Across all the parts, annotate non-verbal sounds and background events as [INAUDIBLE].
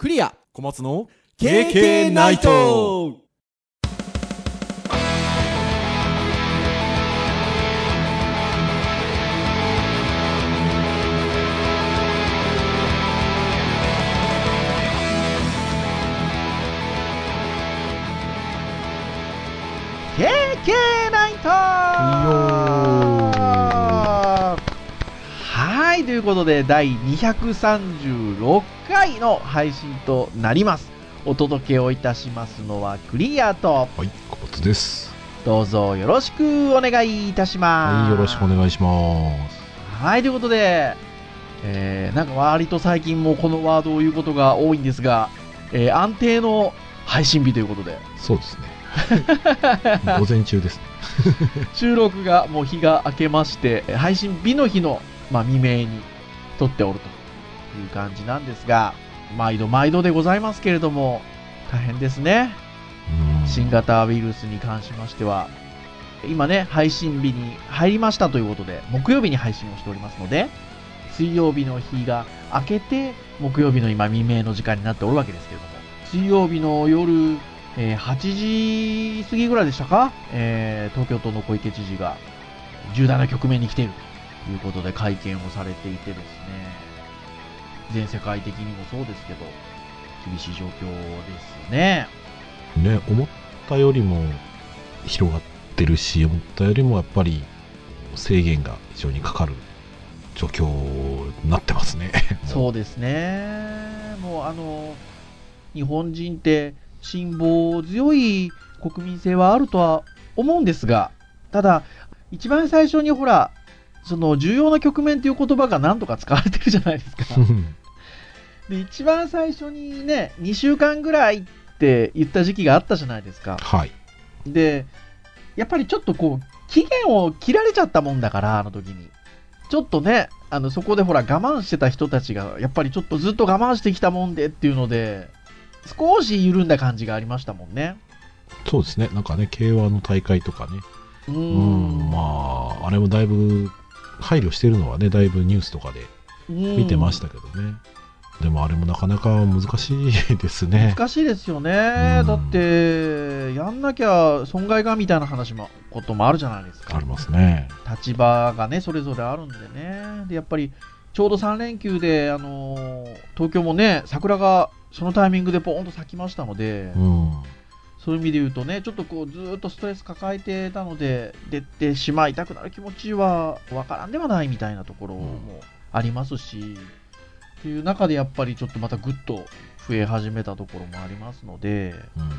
クリア。小松の KK ナイトはい、ということで、第236回の配信となります。お届けをいたしますのはクリアと、はい小松です。どうぞよろしくお願いいたします。はいよろしくお願いします。はい、ということで、えー、なんか割と最近もこのワードを言うことが多いんですが、えー安定の配信日ということで、そうですね。[LAUGHS] 午前中ですね。[LAUGHS] [LAUGHS] 収録がもう日が明けまして、配信日の日の、まあ、未明に撮っておるという感じなんですが、毎度毎度でございますけれども、大変ですね。うん。新型ウイルスに関しましては、今ね、配信日に入りましたということで、木曜日に配信をしておりますので、水曜日の日が明けて、木曜日の今未明の時間になっておるわけですけれども、水曜日の夜、えー8時過ぎぐらいでしたか、えー東京都の小池知事が重大な局面に来ているということで会見をされていてですね、全世界的にもそうですけど、厳しい状況ですね。ね思ったよりも広がってるし思ったよりもやっぱり制限が非常にかかる状況になってますね [LAUGHS] そうですね。もうあの、日本人って辛抱強い国民性はあるとは思うんですが、ただ、一番最初にほら、その重要な局面という言葉が何とか使われてるじゃないですか。で、一番最初にね、2週間ぐらいって言った時期があったじゃないですか。はいで、やっぱりちょっとこう、期限を切られちゃったもんだから、あの時に。ちょっとね、あの、そこでほら、我慢してた人たちが、やっぱりちょっとずっと我慢してきたもんでっていうので、少し緩んだ感じがありましたもんね。そうですねなんかね競馬の大会とかねうんまああれもだいぶ配慮してるのはねだいぶニュースとかで見てましたけどね、でもあれもなかなか難しいですね難しいですよね。うんだって、やんなきゃ損害がみたいな話も、こともあるじゃないですか。ありますね立場がね、それぞれあるんでね。で、やっぱり、ちょうど3連休で、あのー東京もね、桜がそのタイミングでポーンと咲きましたので、うんそういう意味で言うとね、ちょっとこう、ずーっとストレス抱えてたので、出てしまいたくなる気持ちはわからんではないみたいなところもありますし、っていう中でやっぱりちょっとまたぐっと増え始めたところもありますので、うん。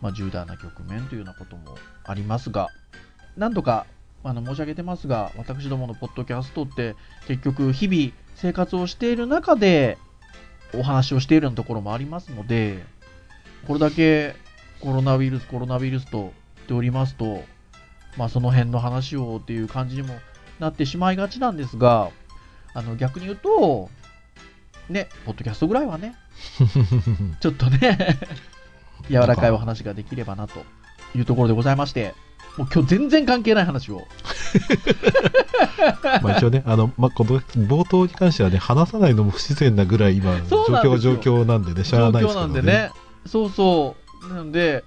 まあ、重大な局面というようなこともありますが、何度かあの申し上げてますが、私どものポッドキャストって、結局、日々生活をしている中で、お話をしているようなところもありますので、これだけコロナウイルス、コロナウイルスと言っておりますと、まあ、その辺の話をっていう感じにもなってしまいがちなんですが、あの逆に言うと、ね、ポッドキャストぐらいはね、[LAUGHS] ちょっとね、柔らかいお話ができればなというところでございまして、もう今日全然関係ない話を。[LAUGHS] まあ一応ね、あの、まあ、この冒頭に関してはね、話さないのも不自然なぐらい今、状況状況なんでね、しゃあないですけどね。そうそう。なので、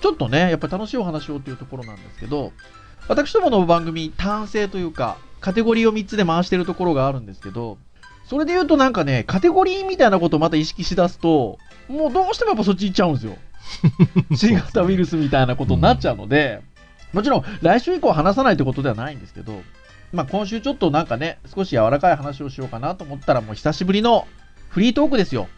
ちょっとね、やっぱり楽しいお話をというところなんですけど、私どもの番組、単性というか、カテゴリーを3つで回してるところがあるんですけど、それで言うとなんかね、カテゴリーみたいなことをまた意識しだすと、もうどうしてもやっぱそっち行っちゃうんですよ。[LAUGHS] 新型ウイルスみたいなことになっちゃうので、もちろん来週以降話さないってことではないんですけど、まあ今週ちょっとなんかね、少し柔らかい話をしようかなと思ったら、もう久しぶりのフリートークですよ。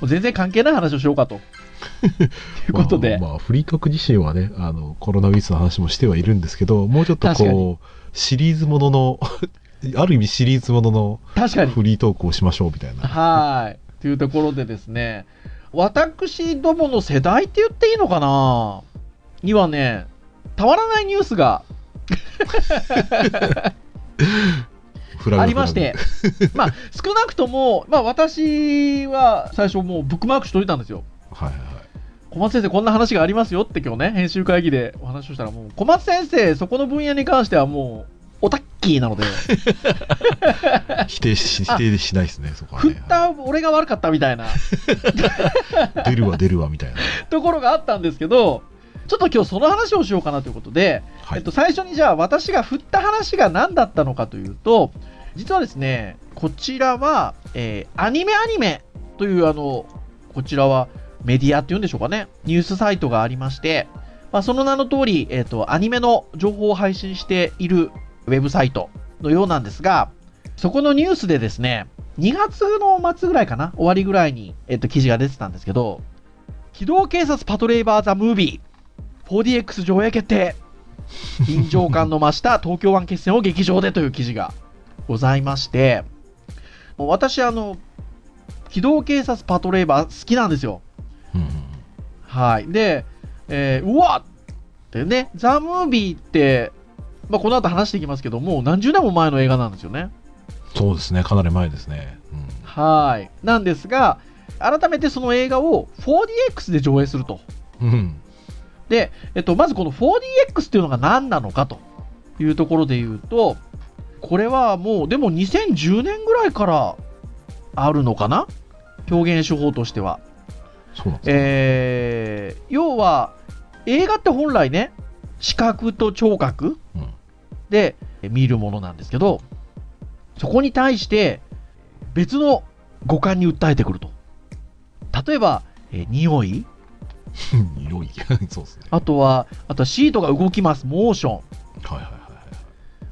もう全然関係ない話をしようかと。[LAUGHS] いうことで。まあ、まあフリートーク自身はね、あの、コロナウイルスの話もしてはいるんですけど、もうちょっとこう、シリーズものの、[LAUGHS] ある意味シリーズものの確かに。フリートークをしましょうみたいな。はい。というところでですね、私どもの世代って言っていいのかな？にはね、たまらないニュースが [LAUGHS] ありまして、まあ少なくとも、まあ私は最初もうブックマークしといたんですよ。はいはいはい。小松先生こんな話がありますよって今日ね、編集会議でお話をしたらもう、小松先生そこの分野に関してはもう、オタッキーなので、[LAUGHS] 否定し、否定しないですね、そこはね。振った俺が悪かったみたいな [LAUGHS] 出るわ、出るわ、みたいな。[LAUGHS] ところがあったんですけど、ちょっと今日その話をしようかなということで、はい。えっと、最初にじゃあ私が振った話が何だったのかというと、実はですね、こちらは、えーアニメアニメというあの、こちらはメディアっていうんでしょうかね、ニュースサイトがありまして、まあ、その名の通り、えっと、アニメの情報を配信しているウェブサイトのようなんですが、そこのニュースでですね、2月の末ぐらいかな、終わりぐらいに、えっと、記事が出てたんですけど、機動警察パトレイバーザムービー、4DX 上映決定、臨場感の増した [LAUGHS] 東京湾決戦を劇場でという記事がございまして、もう私、あの、機動警察パトレーバー好きなんですよ。はい。で、えーうわっってね、ザ・ムービーって、まあ、この後話していきますけども、何十年も前の映画なんですよね。そうですね、かなり前ですね。うんはい。なんですが、改めてその映画を 4DX で上映すると。うん。で、えっと、まずこの 4DX っていうのが何なのかというところで言うと、これはもう、でも2010年ぐらいからあるのかな？表現手法としては。そうなんですね。えー、要は、映画って本来ね、視覚と聴覚うんで見るものなんですけど、そこに対して別の五感に訴えてくると。例えば、えー匂い [LAUGHS] 色い。[LAUGHS] そうですね。あとは、あとはシートが動きます、モーション。はいはいはいはい。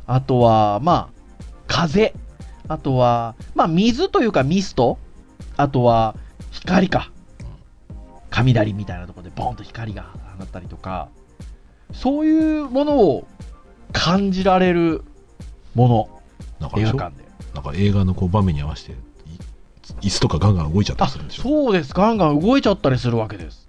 あとは、まあ、風。あとは、まあ、水というかミスト。あとは、光か。雷みたいなところでボンと光が放ったりとか、そういうものを感じられるもの、映画館で。なんか映画のこう場面に合わせて、い椅子とかガンガン動いちゃったありするんでしょ？そうです、ガンガン動いちゃったりするわけです。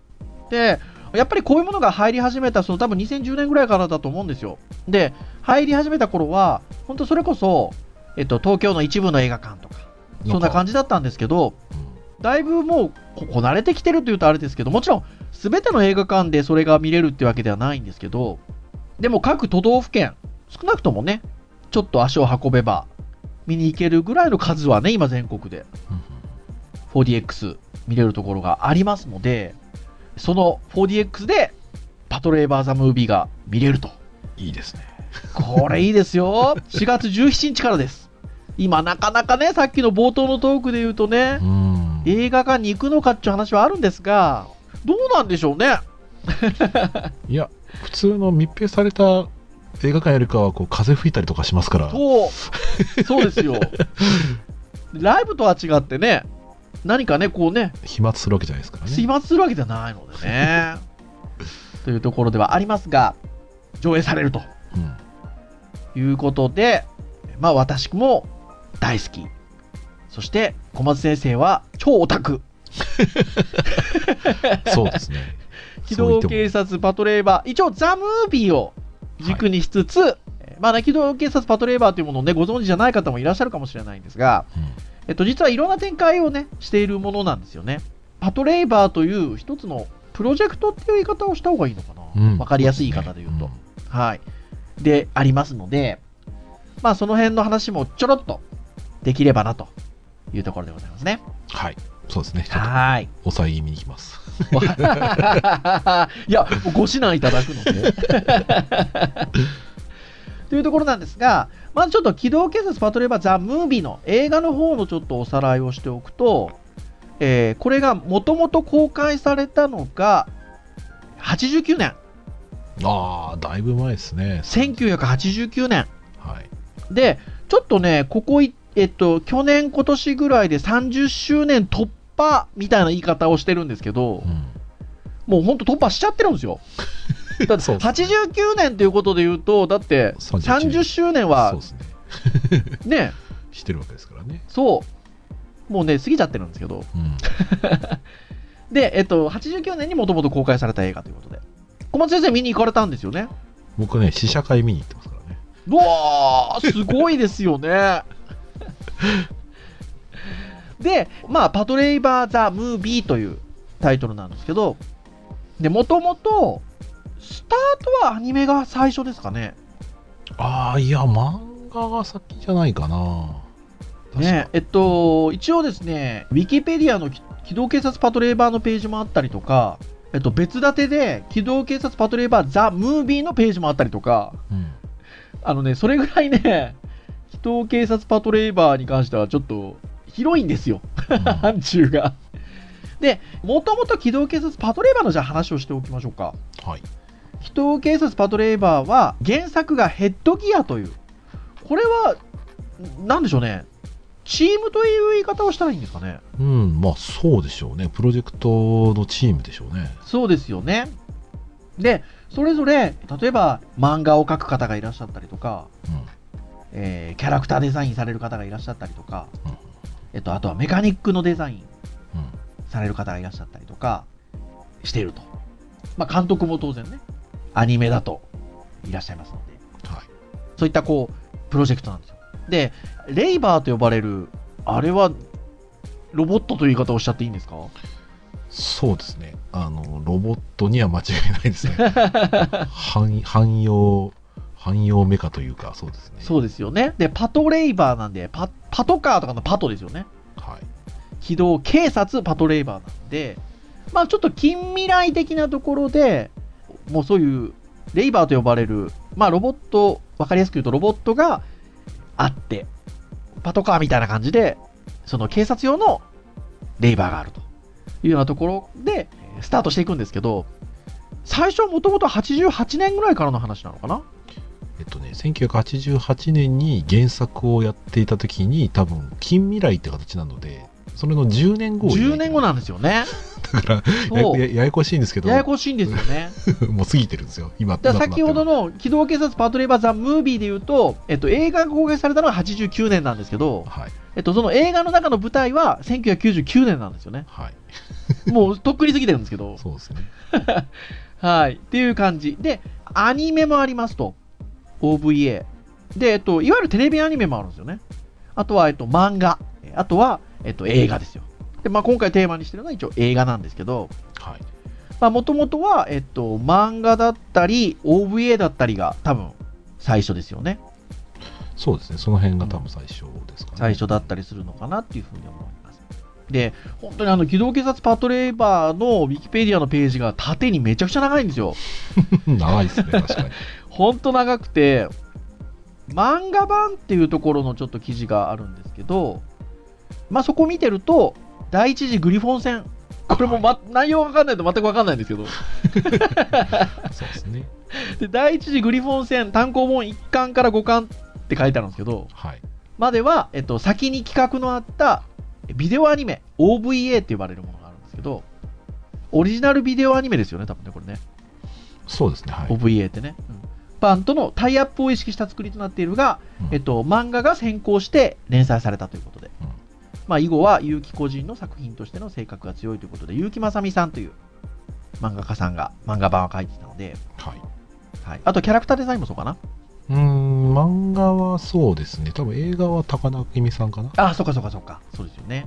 で、やっぱりこういうものが入り始めた、その多分2010年ぐらいからだと思うんですよ。で、入り始めた頃は、本当それこそ、えっと、東京の一部の映画館とか、そんな感じ。じだったんですけど、うんだいぶもうここ慣れてきてるというとあれですけど、もちろん全ての映画館でそれが見れるってわけではないんですけど、でも各都道府県、少なくともね、ちょっと足を運べば見に行けるぐらいの数はね、今全国でうん 4DX 見れるところがありますので、その 4DX でパトレーバーザムービーが見れると。いいですね。[LAUGHS] これいいですよ。4月17日からです。今なかなかね、さっきの冒頭のトークで言うとね、うん。映画館に行くのかっていう話はあるんですが、どうなんでしょうね？[LAUGHS] いや、普通の密閉された映画館よりかは、こう、風吹いたりとかしますから。そう、そうですよ。[LAUGHS] ライブとは違ってね、何かね、こうね、飛沫するわけじゃないですからね。飛沫するわけじゃないのでね。[LAUGHS] というところではありますが、上映されるとうん。いうことで、まあ私も大好き。そして小松先生は超オタク。[LAUGHS] そうですね。[LAUGHS] 機動警察パトレーバー、一応ザ・ムービーを軸にしつつ、まあね、機動警察パトレーバーというものをね、ご存知じゃない方もいらっしゃるかもしれないんですが、うんえっと、実はいろんな展開をね、しているものなんですよね。パトレーバーという一つのプロジェクトっていう言い方をした方がいいのかな。うんわかりやすい言い方で言うと。はい。で、ありますので、まあその辺の話もちょろっとできればなというところでございますね。はい。そうですね。はーい。抑え気味に行きます。[LAUGHS] いや、ご指南いただくので。[LAUGHS] というところなんですが、まずちょっと機動警察パトレーバーザ・ムービーの映画の方のちょっとおさらいをしておくと、えーこれがもともと公開されたのが89年、ああ、だいぶ前ですね。1989年。はい。で、ちょっとね、ここい、えっと、去年、今年ぐらいで30周年突破みたいな言い方をしてるんですけどう、ん。もう本当突破しちゃってるんですよ。[LAUGHS] だってそうです89年ということで言うと、だって31 30周年はね。ね、してるわけですからね。そう、もうね、過ぎちゃってるんですけど、うん。[LAUGHS] で、えっと、89年にもともと公開された映画ということで、小松先生、見に行かれたんですよね。僕ね、試写会見に行ってますからね。うわー、すごいですよね。[LAUGHS] で、まあ、パトレイバー・ザ・ムービーというタイトルなんですけど、で、もともと、スタートはアニメが最初ですかね。ああ、いや、漫画が先じゃないかな。ねえっと、一応ですね、ウィキペディアの機機動警察パトレーバーのページもあったりとか、えっと、別立てで機動警察パトレーバーザ・ムービーのページもあったりとか、うん。あのね、それぐらいね、機動警察パトレーバーに関してはちょっと広いんですよ、[LAUGHS] 範疇が。で、もともと機動警察パトレーバーのじゃあ話をしておきましょうか。はい。機動警察パトレーバーは原作がヘッドギアという、これは、なんでしょうね、チームという言い方をしたらいいんですかね。うん、まあそうでしょうね。プロジェクトのチームでしょうね。そうですよね。で、それぞれ、例えば漫画を描く方がいらっしゃったりとか、うん。えーキャラクターデザインされる方がいらっしゃったりとか、うんえっと、あとはメカニックのデザインうん。される方がいらっしゃったりとかしていると。まあ、監督も当然ね、アニメだといらっしゃいますので、はい。そういったこう、プロジェクトなんですよ。で、レイバーと呼ばれる、あれは、ロボットという言い方をおっしゃっていいんですか？そうですね。あの、ロボットには間違いないですね。[LAUGHS] 汎汎用、汎用メカというか、そうですね。そうですよね。で、パトレイバーなんで、パパトカーとかのパトですよね。はい。機動警察パトレイバーなんで、まあちょっと近未来的なところで、もうそういうレイバーと呼ばれる、まあロボット、わかりやすく言うとロボットがあって、パトカーみたいな感じで、その警察用のレイバーがあるというようなところで、えースタートしていくんですけど、最初はもともと88年ぐらいからの話なのかな？えっとね、1988年に原作をやっていた時に、多分、近未来って形なので、それの10年後を ?10 年後ななんですよね。[LAUGHS] だからややややこしいんですけど、ややこしいんですよね。[LAUGHS] もう過ぎてるんですよ、今。だ先ほどの。の機動警察パトレーバーザ・ムービーで言うと、えっと、映画が公開されたのが89年なんですけど、はい。えっと、その映画の中の舞台は1999年なんですよね。はい。[LAUGHS] もうとっくに過ぎてるんですけど。そうですね。はい。っていう感じ。で、アニメもありますと。OVA。で、えっと、いわゆるテレビアニメもあるんですよね。あとは、えっと、漫画。あとは、えっと、映画ですよ。で、まあ、今回テーマにしてるのは一応映画なんですけど、はい。まあ、もともとは、えっと、漫画だったり、OVA だったりが多分、最初ですよね。そうですね。その辺が多分最初ですかね。最初だったりするのかなっていうふうに思います。で、本当にあの、機動警察パトレーバーのウィキペディアのページが縦にめちゃくちゃ長いんですよ。[LAUGHS] 長いですね、確かに。[LAUGHS] 本当長くて、漫画版っていうところのちょっと記事があるんですけど、まあそこ見てると、第一次グリフォン戦。これも、ま内容わかんないと全くわかんないんですけど、[LAUGHS] そうですね。[LAUGHS] で第一次グリフォン戦単行本1巻から5巻って書いてあるんですけど、はい。までは、えっと、先に企画のあったビデオアニメ、OVA って呼ばれるものがあるんですけど、オリジナルビデオアニメですよね、多分ね、これね。そうですね。はい。OVA ってね。うんバンとのタイアップを意識した作りとなっているが、うんえっと、漫画が先行して連載されたということで、うんまあ、以後は結城個人の作品としての性格が強いということで、結城正美さんという漫画家さんが漫画版を描いていたので、はい。はい、あとキャラクターデザインもそうかな。うーん、漫画はそうですね。多分映画は高中美さんかな。あ、そうかそうかそうか。そうですよね。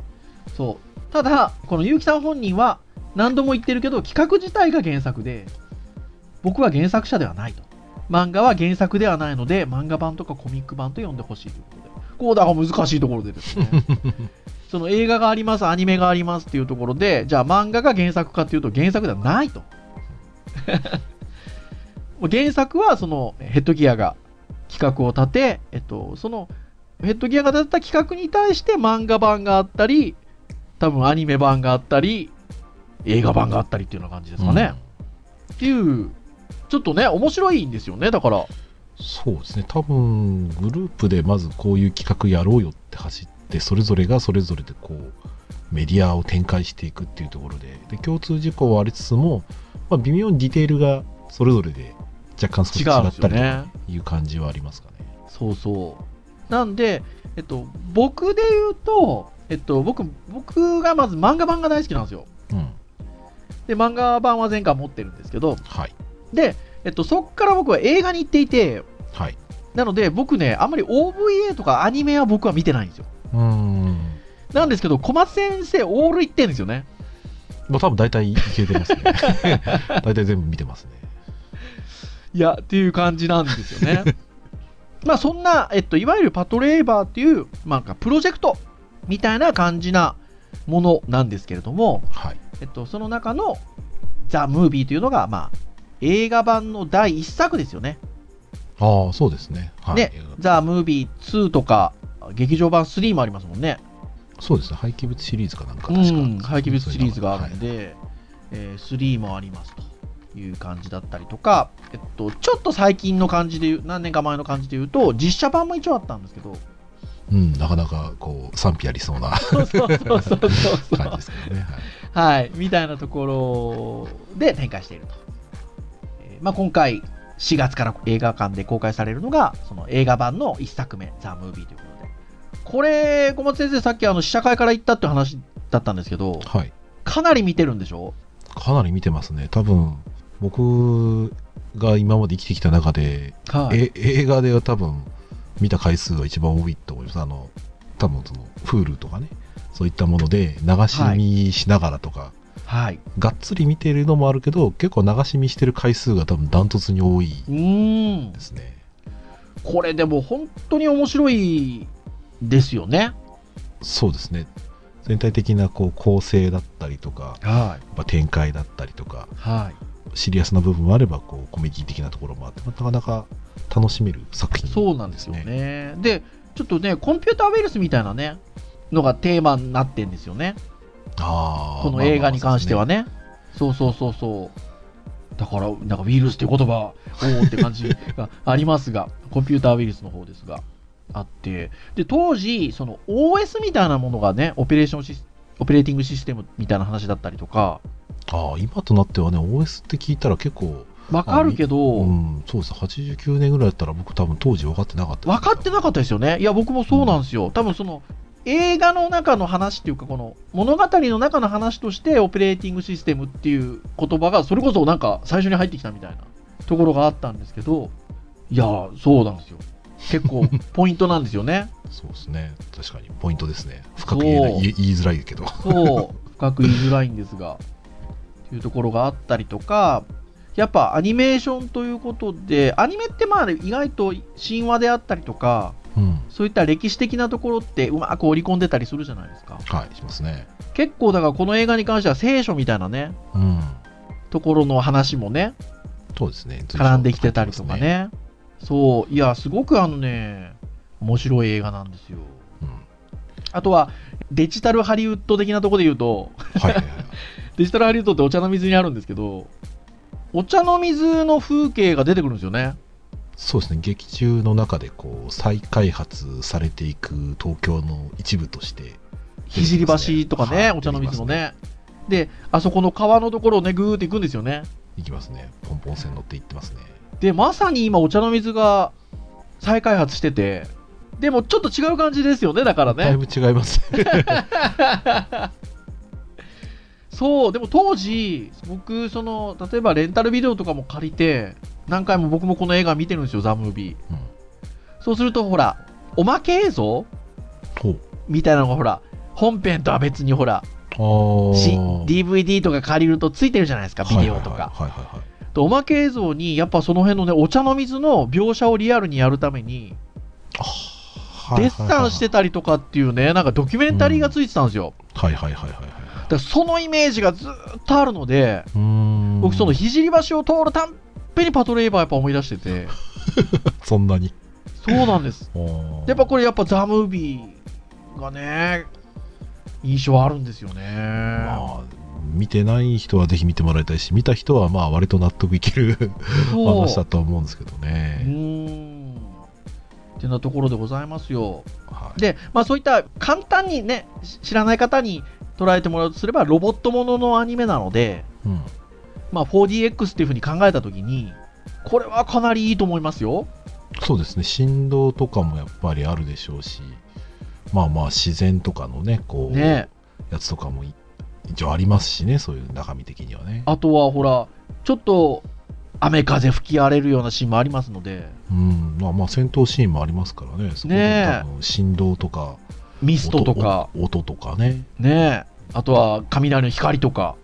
そう。ただ、この結城さん本人は何度も言ってるけど、企画自体が原作で、僕は原作者ではないと。漫画は原作ではないので、漫画版とかコミック版と読んでほしいということで。こうだから難しいところでですね。[LAUGHS] その映画があります、アニメがありますっていうところで、じゃあ漫画が原作かっていうと原作ではないと。[LAUGHS] 原作はそのヘッドギアが企画を立て、えっと、そのヘッドギアが立った企画に対して漫画版があったり、多分アニメ版があったり、映画版があったりっていうような感じですかね。っていう、ちょっとね、面白いんですよね、だから。そうですね。多分、グループでまずこういう企画やろうよって走って、それぞれがそれぞれでこう、メディアを展開していくっていうところで、で共通事項はありつつも、まあ、微妙にディテールがそれぞれで若干少し違ったりという感じはありますかね。そうそう。なんで、えっと、僕で言うと、えっと、僕、僕がまず漫画版が大好きなんですよ。うん。で、漫画版は前回持ってるんですけど、はい。で、えっと、そっから僕は映画に行っていて、はい。なので僕ね、あんまり OVA とかアニメは僕は見てないんですよ。うーん。なんですけど、小松先生、オール行ってんですよね。まあ多分大体いけてますね。[LAUGHS] 大体全部見てますね。いや、っていう感じなんですよね。[LAUGHS] まあそんな、えっと、いわゆるパトレーバーっていう、まあ、プロジェクトみたいな感じなものなんですけれども、はい。えっと、その中のザ・ムービーというのが、まあ、映画版の第1作ですよね。ああ、そうですね。はい。ね、ザ・ムービー2とか、劇場版3もありますもんね。そうですね。廃棄物シリーズかなんかう確か。ん、廃棄物シリーズがあるのはいで、えー3もありますという感じだったりとか、えっと、ちょっと最近の感じで何年か前の感じで言うと、実写版も一応あったんですけど、うん、なかなかこう賛否ありそうなそうそうそうそうそう [LAUGHS] 感じですけどね。はいはい、みたいなところで展開していると。えーまあ、今回、4月から映画館で公開されるのが、その映画版の1作目、ザ・ムービーということで。これ、小松先生、さっきあの試写会から行ったって話だったんですけど、はい。かなり見てるんでしょ？かなり見てますね。多分、僕が今まで生きてきた中で、はい。え映画では多分見た回数は一番多いと思います。あの、多分その、Hulu とかね、そういったもので流し見しながらとか、はい。がっつり見てるのもあるけど、結構流し見してる回数が多分ダントツに多いで。すね。これでも本当に面白いですよね。そうですね。全体的なこう構成だったりとか、はやっぱ展開だったりとか、い。はい。シリアスな部分もあればこうコメディ的なところもあってなかなか楽しめる作品そうなんですよね。で、ちょっとね、コンピューターウイルスみたいなね、のがテーマになってんですよね。この映画に関してはね。ね。そうそうそうそう。だから、なんかウイルスって言葉、おおって感じが [LAUGHS] ありますが、コンピューターウイルスの方ですが、あって、で、当時、その OS みたいなものがね、オペレーションシスオペレーティングシステムみたいな話だったりとか、ああ今となってはね OS って聞いたら結構わかるけど、うんそうです89年ぐらいだったら僕多分当時分かってなかった分かってなかったですよね。いや、僕もそうなんですよ。多分その、映画の中の話っていうか、この物語の中の話として、オペレーティングシステムっていう言葉が、それこそなんか最初に入ってきたみたいなところがあったんですけど、いや、そうなんですよ。結構、ポイントなんですよね。そうですね。確かにポイントですね。深く言え言いづらいけど。そう、深く言いづらいんですが、っていうところがあったりとか、やっぱアニメーションということで、アニメってまあ意外と神話であったりとか、うんそういった歴史的なところってうまく織り込んでたりするじゃないですか。はいしますね結構だからこの映画に関しては聖書みたいなね、うんところの話もね、そうですね絡んできてたりとかね。そう、いや、すごくあのね、面白い映画なんですよ。うんあとは、デジタルハリウッド的なところで言うと、はいはいはい [LAUGHS] デジタルハリウッドってお茶の水にあるんですけど、お茶の水の風景が出てくるんですよね。そうですね劇中の中でこう再開発されていく東京の一部として聖橋とかね、はいお茶の水のね。で、あそこの川のところをね、ぐーって行くんですよね。行きますねポンポン線乗って行ってますねで、まさに今、お茶の水が再開発してて、でもちょっと違う感じですよね、だからね。だいぶ違いますね [LAUGHS] そう、でも当時、僕、その、例えばレンタルビデオとかも借りて、何回も僕もこの映画見てるんですよ、ザ・ムービー。うんそうすると、ほら、おまけ映像みたいなのが、ほら、本編とは別に、ほら、DVD とか借りるとついてるじゃないですか、ビデオとか。おまけ映像に、やっぱその辺のね、お茶の水の描写をリアルにやるために、はいデッサンしてたりとかっていうね、なんかドキュメンタリーがついてたんですよ。はいはいはいはいはいだそのイメージがずーっとあるので、僕、その聖橋を通るたんぺにパトレーバーやっぱ思い出してて、[LAUGHS] そんなにそうなんです。やっぱこれ、やっぱザ・ムービーがね、印象あるんですよね。まあ見てない人はぜひ見てもらいたいし見た人はまあ割と納得いける話だと思うんですけどうね、ーん。ってなところでございますよ。はい、で、まあそういった簡単にね、し知らない方に捉えてもらうとすれば、ロボットもののアニメなので、うん、まあ 4DX っていうふうに考えたときに、これはかなりいいと思いますよ。そうですね。振動とかもやっぱりあるでしょうしまあまあ自然とかのねこうね。やつとかもい一応ありますしねそういう中身的にはね。あとはほら、ちょっと雨風吹き荒れるようなシーンもありますので、うん。まあまあ戦闘シーンもありますからね。そこでねえ。多分振動とかミストとか、音音とかね。ねあとは雷の光とか、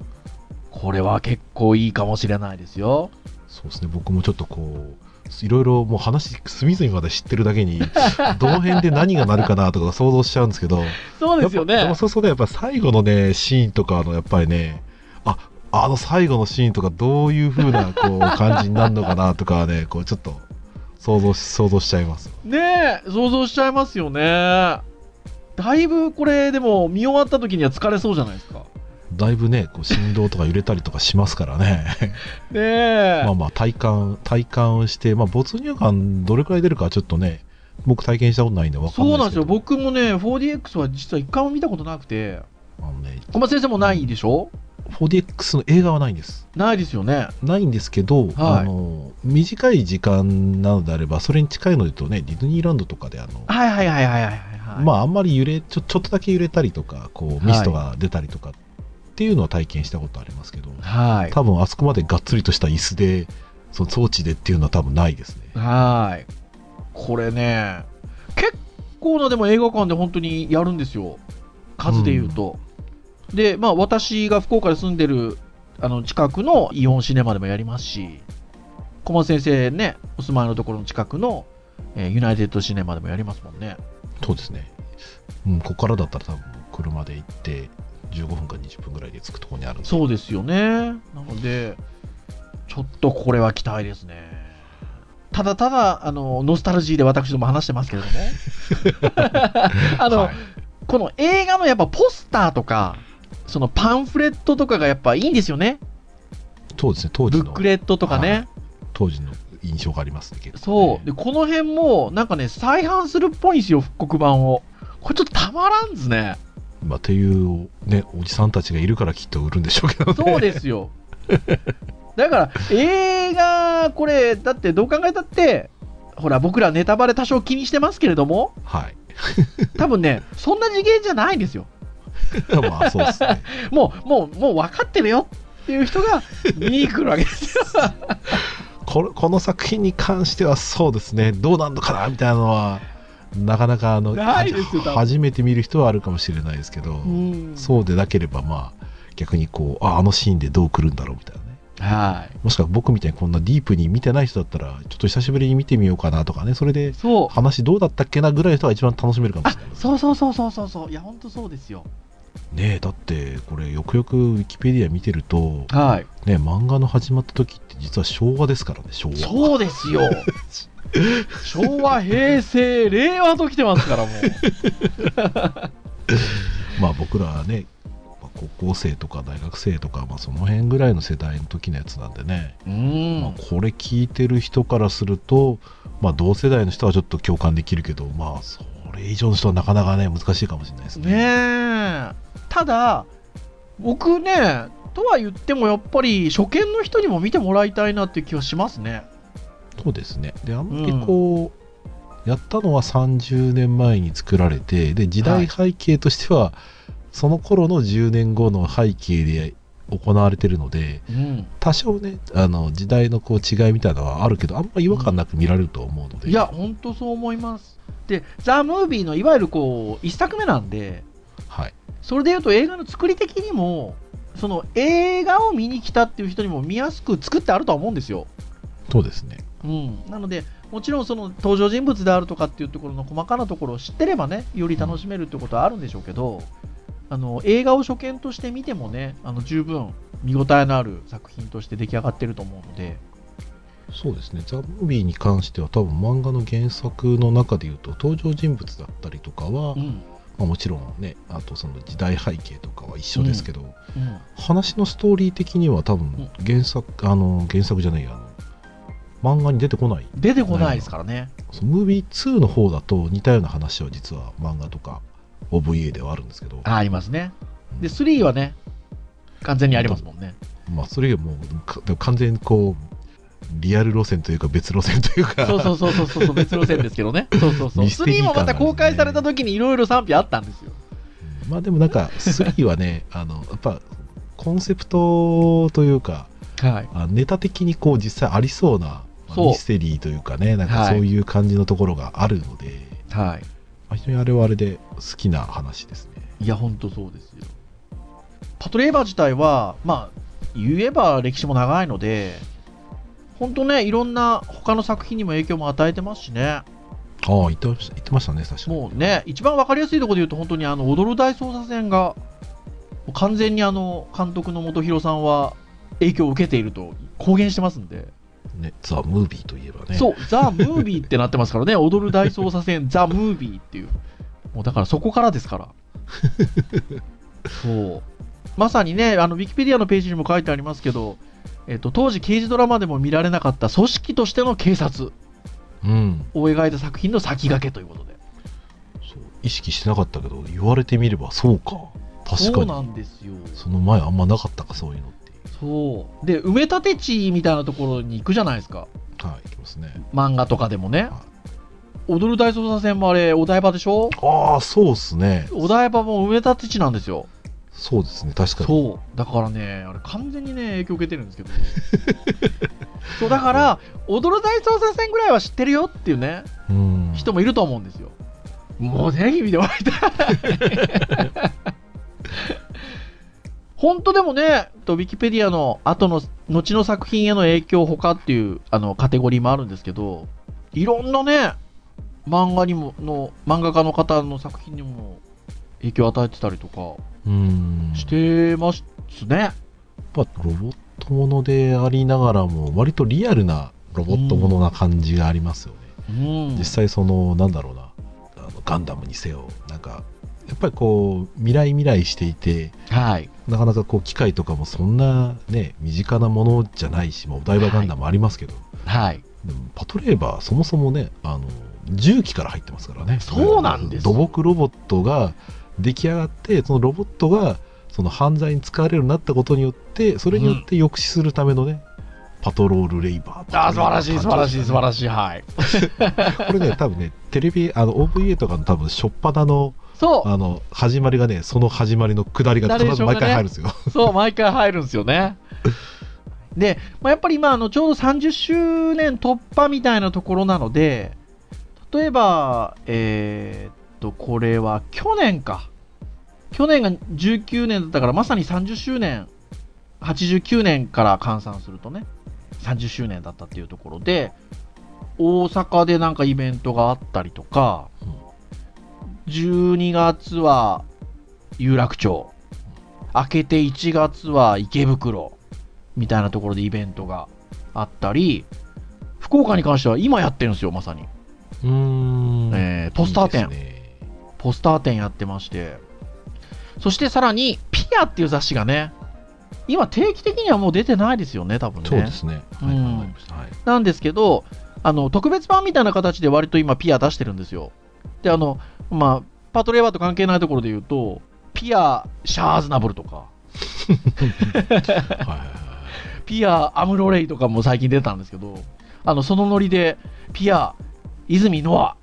これは結構いいかもしれないですよ。そうですね。僕もちょっとこういろいろもう話隅々まで知ってるだけに [LAUGHS] どの辺で何がなるかなとか想像しちゃうんですけどそうですよね。やっぱそうそうねやっぱ最後のねシーンとかのやっぱりねああの最後のシーンとかどういう風なこう感じになるのかなとかねこうちょっと想像し想像しちゃいます。ねえ想像しちゃいますよね。だいぶこれでも見終わった時には疲れそうじゃないですかだいぶねこう振動とか揺れたりとかしますからね。ねえ。[LAUGHS] まあまあ体感体感してまあ没入感どれくらい出るかはちょっとね僕体験したことないんで分かんそうなんですよ。僕もね 4DX は実は一回も見たことなくて。あのね小松先生もないでしょ？4DX の映画はないんです。ないですよね。ないんですけど、はい。あの短い時間なのであればそれに近いのでとねディズニーランドとかであの、はいはいはいはいはいはいまああんまり揺れちょちょっとだけ揺れたりとかこうミストが出たりとかっていうのは体験したことありますけど、はい。多分あそこまでがっつりとした椅子でその装置でっていうのは多分ないですね。はい。これね結構なでも映画館で本当にやるんですよ。数で言うと、でまあ私が福岡で住んでるあの近くのイオンシネマでもやりますし小松先生ねお住まいのところの近くの、えーユナイテッドシネマでもやりますもんね。そうですね、うん、ここからだったら多分車で行って15分か20分ぐらいで着くところにあるそうですよねなのでちょっとこれは期待ですねただただあのノスタルジーで私ども話してますけれども [LAUGHS] あの、はいこの映画のやっぱポスターとか、そのパンフレットとかがやっぱいいんですよね。そうですね当時のブックレットとかね。はい当時の印象がありますね結構そう。で、この辺もなんかね、再販するっぽいんですよ、復刻版を。これちょっとたまらんですね。まあ、っていうねおじさんたちがいるからきっと売るんでしょうけどねそうですよ。だから、映画、これ、だってどう考えたって、ほら、僕らネタバレ多少気にしてますけれども、はい多分ね、そんな次元じゃないんですよ。[LAUGHS] まあそうですね [LAUGHS] もう、もう、もう分かってるよっていう人が見に来るわけですよ。これこの作品に関してはそうですねどうなんのかなみたいなのはなかなかあの初めて見る人はあるかもしれないですけど、うんそうでなければまあ逆にこうああのシーンでどう来るんだろうみたいなねはい。もしくは僕みたいにこんなディープに見てない人だったらちょっと久しぶりに見てみようかなとかねそれで。話どうだったっけなぐらいの人が一番楽しめるかもしあれないそうそうそうそうそうそう。いや、ほんとそうですよ。ねえだってこれよくよくウィキペディア見てるとはい。ね漫画の始まった時って実は昭和ですからね昭和そうですよ。[LAUGHS] 昭和、平成、令和と来てますから、もう。[LAUGHS] まあ僕らはねまあ高校生とか大学生とか、まあ、その辺ぐらいの世代の時のやつなんでね、うまあん。これ聞いてる人からすると、まあ、同世代の人はちょっと共感できるけどまあそれ以上の人はなかなかね難しいかもしれないですね。ねえ。ただ、僕ね、とは言ってもやっぱり初見の人にも見てもらいたいなっていう気はしますね。そうですねであんまりこう、やったのは30年前に作られてで時代背景としては、その頃の10年後の背景で行われてるのでうん。多少ねあの時代のこう違いみたいなのはあるけどあんま違和感なく見られると思うので、いや、ほんとそう思います。で、ザ・ムービーのいわゆるこう、一作目なんで、はいそれでいうと映画の作り的にも、その映画を見に来たっていう人にも見やすく作ってあるとは思うんですよ。そうですねうん、なので、もちろんその登場人物であるとかっていうところの細かなところを知ってればね、より楽しめるってことはあるんでしょうけど、あの映画を初見として見てもね、あの十分見応えのある作品として出来上がってると思うので、そうですね、ザ・ムービーに関しては多分漫画の原作の中でいうと登場人物だったりとかは、うん、まあ、もちろんねあとその時代背景とかは一緒ですけど、うん、話のストーリー的には多分原作、あの原作じゃないあの漫画に出てこない出てこないですからね。そのムービー2の方だと似たような話は実は漫画とか OVA ではあるんですけどあありますね。で、3はね、完全にありますもんね。まあそれがもうか完全にこうリアル路線というか別路線というかそうそうそうそうそう、別路線ですけどね。そうそうそう。ミステリー3もまた公開された時にいろいろ賛否あったんですよ。うんまあでもなんか3はね [LAUGHS] あのやっぱコンセプトというかはい。あネタ的にこう実際ありそうなミステリーというかねなんかはいそういう感じのところがあるので、はまあ非常にあれはあれで好きな話ですねい。いや、ほんとそうですよ。パトレーバー自体は、まあ、言えば歴史も長いので、本当ね、いろんな他の作品にも影響も与えてますしね。ああ言ってました言ってましたね確かにもうね、一番わかりやすいところで言うと、本当にあの、踊る大捜査線が、完全にあの、監督の本広さんは影響を受けていると公言してますんで。ねザ・ムービーといえばねそう、ザ・ムービーってなってますからね、踊る大捜査線、ザ・ムービーっていう。もうだからそこからですから。[LAUGHS] そう。まさにね、あの、ウィキペディアのページにも書いてありますけど、えっと、当時刑事ドラマでも見られなかった組織としての警察うんを描いた作品の先駆けということで。そう意識してなかったけど言われてみればそうか確かそうになんですよ。その前あんまなかったかそういうのってそう。で、埋め立て地みたいなところに行くじゃないですか。はいいきますね漫画とかでもねは。踊る大捜査線もあれ、お台場でしょ？ああそうっすねお台場も埋め立て地なんですよ。そうですね確かにそう。だからね、あれ完全にね、影響受けてるんですけど。[LAUGHS] そう、だから、踊る大捜査線ぐらいは知ってるよっていうね、うん人もいると思うんですよ。もうぜひ見てもらいたい。[LAUGHS] 本当でもね、とウィキペディアの後の、後の作品への影響他っていうあのカテゴリーもあるんですけど、いろんなね、漫画にも、の、漫画家の方の作品にも影響を与えてたりとかうんしてますね。やっぱロボットものでありながらも割とリアルなロボットものな感じがありますよね、うん。実際そのなんだろうなあのガンダムにせよなんかやっぱりこう未来未来していてはい。なかなかこう機械とかもそんなね身近なものじゃないし、まあ、お台場ガンダムありますけど、はい。でもパトレーバーそもそもねあの重機から入ってますからねそうなんです土木ロボットが出来上がってそのロボットがその犯罪に使われるようになったことによってそれによって抑止するためのね、パトロールレイバーあー素晴らしい、素晴らしい、素晴らしい。はい。[LAUGHS] これね多分ねテレビあの OVA とかの多分初っ端のそう。あの始まりがねその始まりの下りが必ず毎回入るんですよ、そう、毎回入るんですよね。[LAUGHS] で、まあ、やっぱり今、あの、ちょうど30周年突破みたいなところなので、例えば、えーっと、これは去年か。去年が19年だったから、まさに30周年、89年から換算するとね、30周年だったっていうところで、大阪でなんかイベントがあったりとか、12月は有楽町、明けて1月は池袋みたいなところでイベントがあったり、福岡に関しては今やってるんですよ、まさに。うーんえーポスター展ねポスター展やってまして。そしてさらに、ピアっていう雑誌がね、今定期的にはもう出てないですよね、多分ね。そうですね。はい、うん。なんですけど、あの、特別版みたいな形で割と今ピア出してるんですよ。で、あの、まあ、パトレーバーと関係ないところで言うと、ピア、シャーズナブルとか、はいはいはい。ピア、アムロレイとかも最近出たんですけど、あの、そのノリで、ピア、泉ノア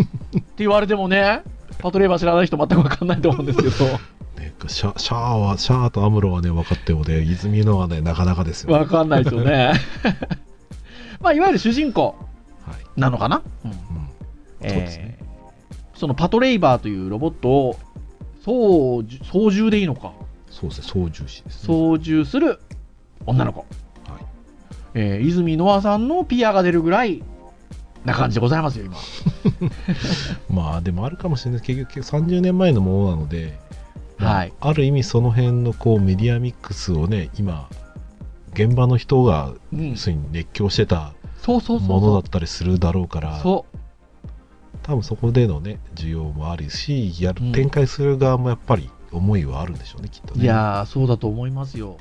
って言われてもね、パトレーバー知らない人全くわかんないと思うんですけど、ね、シャシャアは、シャアとアムロはね、分かってもね、泉のはね、なかなかですよ、ね。わかんないですよね。[LAUGHS] まあ、いわゆる主人公はい。なのかな、うんうん。そうですねえーそのパトレイバーというロボットを操縦操縦でいいのか。そうですね、操縦士です、ね。操縦する女の子、はい。えー泉ノアさんのピアが出るぐらいな感じでございますよ今。[LAUGHS] まあ、でもあるかもしれないです。結局30年前のものなので、まあはい。ある意味その辺のこうメディアミックスをね、今、現場の人が、うん。要するに熱狂してたそうそうそうものだそったりするだろうから、う。そ多分そこでのね、需要もあるし、やるうん。展開する側もやっぱり思いはあるんでしょうね、きっとね。ういやーそうだと思いますよ。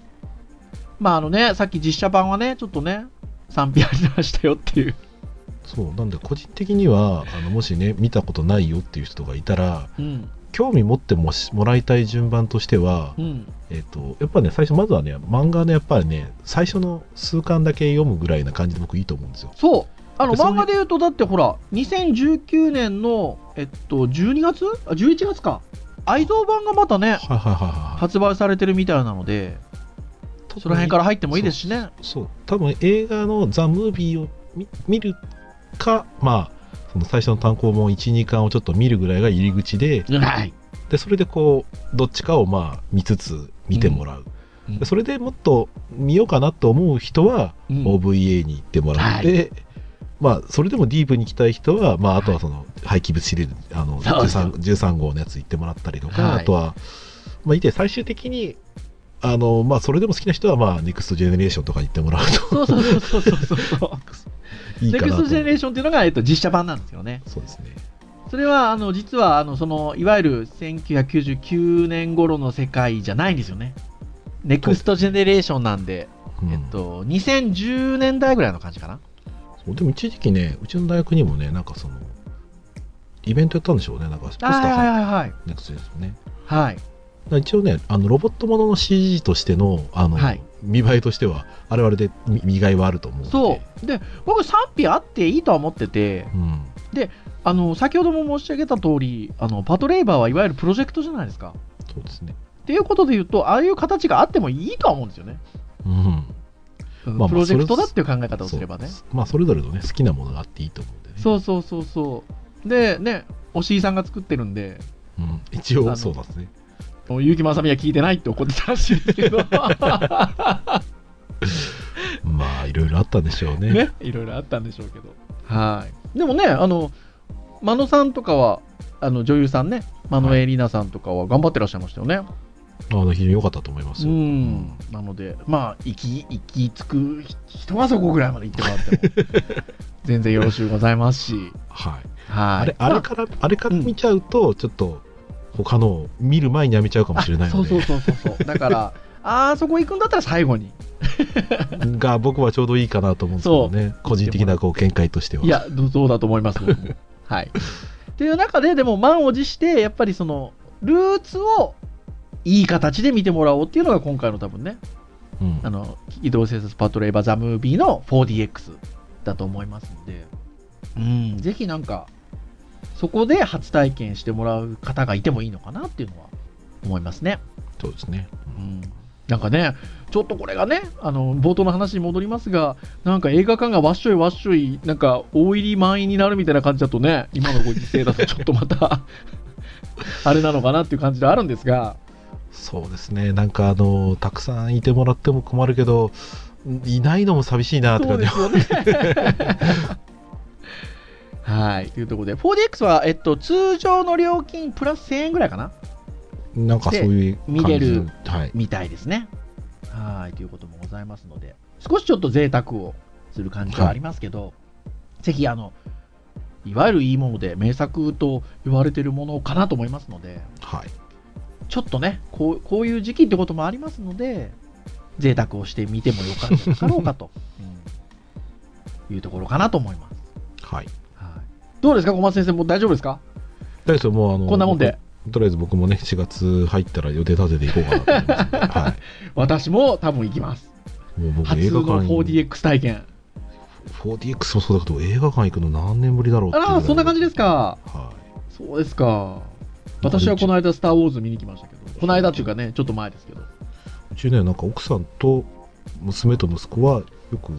まああのねさっき実写版はねちょっとね賛否ありましたよっていう、そう、なんで個人的には、あのもしね、見たことないよっていう人がいたら、うん。興味持ってもしもらいたい順番としては、うん、えっ、と、やっぱね、最初、まずはね、漫画のやっぱりね、最初の数巻だけ読むぐらいな感じで僕いいと思うんですよ。そうあの漫画で言うとだってほら2019年のえっと12月？あ11月か。愛蔵版がまたねはいはいはいはい。発売されてるみたいなのでその辺から入ってもいいですしね。そう多分映画のザ・ムービーを見見るかまあその最初の単行本12巻をちょっと見るぐらいが入り口ではい。でそれでこうどっちかをまあ見つつ見てもらう、うん。でそれでもっと見ようかなと思う人は、うん。OVA に行ってもらって、まあ、それでもディープに行きたい人は、まあ、あとはその廃棄物シリーズあのそうですよ 13, 13号のやつ行ってもらったりとか、はいあとは、まあ、いて最終的にあの、まあ、それでも好きな人は、まあ、ネクストジェネレーションとかに行ってもらうそうそうそうそうそうそう。と [LAUGHS] いいネクストジェネレーションっていうのが、えっと、実写版なんですよね。そうですね。それは、あの、実は、あの、その、いわゆる1999年頃の世界じゃないんですよね。ネクストジェネレーションなんで、うんえっと、2010年代ぐらいの感じかな。でも一時期ね、うちの大学にもね、なんかその、イベントやったんでしょうね、なんかポスターはいはいはいはい。ネクストですよね。はい。一応ね、あのロボットものの CG としてのあの、はい見栄えとしては、あれはあれで見見がいはあると思うそう。で、僕、賛否あっていいとは思ってて、うん、あの、先ほども申し上げた通り、あの、パトレイバーはいわゆるプロジェクトじゃないですか。そうですね。っていうことで言うと、ああいう形があってもいいとは思うんですよね。うんまあプロジェクトだっていう考え方をすればね。まあ、それぞれのね、好きなものがあっていいと思うんでね。そうそうそうそう。で、ね、押井さんが作ってるんで、うん、一応、そうなんですね。結城正美は聞いてないって怒ってたらしいですけど、[LAUGHS] まあ、いろいろあったんでしょうね。ね、いろいろあったんでしょうけど。はい。でもね、あの、真野さんとかは、あの女優さんね、真野エリナさんとかは頑張ってらっしゃいましたよね。あの非常に良かったと思いますうよ。ん。なので、まあ、行き、行き着く人はそこぐらいまで行ってもらっても、[LAUGHS] 全然よろしゅうございますし、はい。はい。あれあれから、あれから見ちゃうと、ちょっと、他のを見る前にやめちゃうかもしれないので、[LAUGHS] そうそうそうそうそう。だから、[LAUGHS] あーそこ行くんだったら最後に。が僕はちょうどいいかなと思うんですけどね、個人的なこう見解としては。いや、どそうだと思います、はい。っていう中で、でも満を持して、やっぱりその、ルーツをいい形で見てもらおうっていうのが今回の多分ね、うん。あの、移動生殺パトレーバーザムービーの 4DX だと思いますので、うん、ぜひなんか、そこで初体験してもらう方がいてもいいのかなっていうのは思いますね。そうですね。うん。なんかね、ちょっとこれがね、あの冒頭の話に戻りますが、なんか映画館がわっしょいわっしょい、なんか大入り満員になるみたいな感じだとね、今のご時世だとちょっとまた [LAUGHS] あれなのかなっていう感じであるんですが、そうですね。なんかあの、たくさんいてもらっても困るけど、いないのも寂しいなってそう感じですよね。[LAUGHS] はい、というところで、4DX は、えっと、通常の料金プラス1000円ぐらいかな？なんかそういう感じ見れるはい。みたいですね。はい、ということもございますので、少しちょっと贅沢をする感じはありますけど、ぜひ、あの、いわゆるいいもので名作と言われているものかなと思いますので、はい。ちょっとね、こうこういう時期ってこともありますので、贅沢をしてみてもよかったろうかと、[LAUGHS] うんいうところかなと思います。はい。はい、どうですか、小松先生、もう大丈夫ですか？大丈夫ですよもうあの、こんなもんで。僕とりあえず僕もね、4月入ったら予定立てていこうかなと思いますは私も多分行きます。い。もう僕初映画の館に 4DX 体験。4DX もそうだけど、映画館行くの何年ぶりだろうってああ、そんな感じですか。はそうですか。私はこの間、スター・ウォーズ見に来ましたけど、この間っていうかね、ちょっと前ですけど。い。うちね、なんか奥さんと娘と息子はよく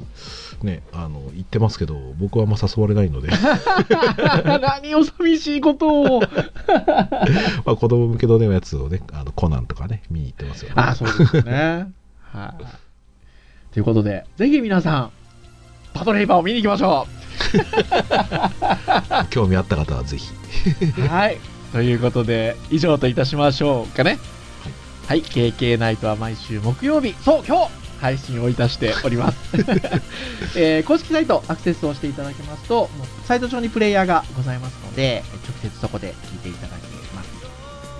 ね、あの、行ってますけど、僕はあんま誘われないので、[LAUGHS] 何を寂しいことを。[LAUGHS] まあ子供向けのね、やつをね、あのコナンとかね、見に行ってますよね。あそうですね。はい。ということで、ぜひ皆さん、パトレイバーを見に行きましょ [LAUGHS] 興味あった方はぜひ。う。はい。ということで、以上といたしましょうかね。はい。KK ナイトは毎週木曜日、そう、今日配信をいたしております。[LAUGHS] えー公式サイトアクセスをしていただきますと、サイト上にプレイヤーがございますので、直接そこで聞いていただけます。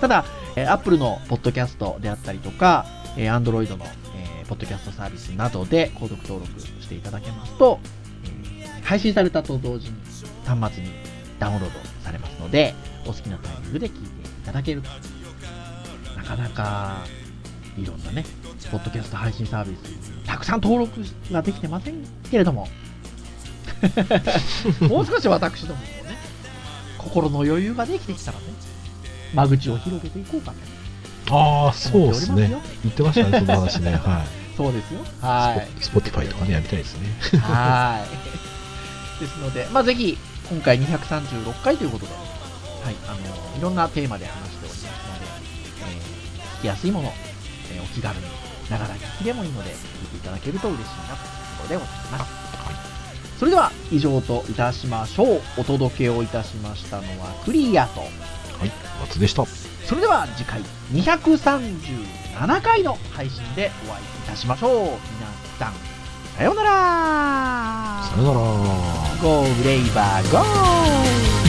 ただ、えー Apple のポッドキャストであったりとか、えー Android の、えーポッドキャストサービスなどで購読登録していただけますと、えー配信されたと同時に端末にダウンロードされますので、お好きなタイミングで聞いていただけると。なかなか、いろんなね、ポッドキャスト配信サービス、たくさん登録はできてませんけれども、[LAUGHS] もう少し私どももね、心の余裕ができてきたらね、間口を広げていこうかと。ああ、そうですね。言ってましたね、その話ね。[LAUGHS] はい。そうですよ。はい。スポティファイとかね、やりたいですね。はい。[LAUGHS] ですので、まあ、ぜひ、今回236回ということで、はい、あの、いろんなテーマで話しておりますので、えー聞きやすいもの、えーお気軽にながら聞きでもいいので、聞いていただけると嬉しいなというところでございます。それでは、以上といたしましょう。お届けをいたしましたのはクリアと、はい、松でした。それでは次回237回の配信でお会いいたしましょう。皆さん、さようならさよなら。ゴーブレイバーゴー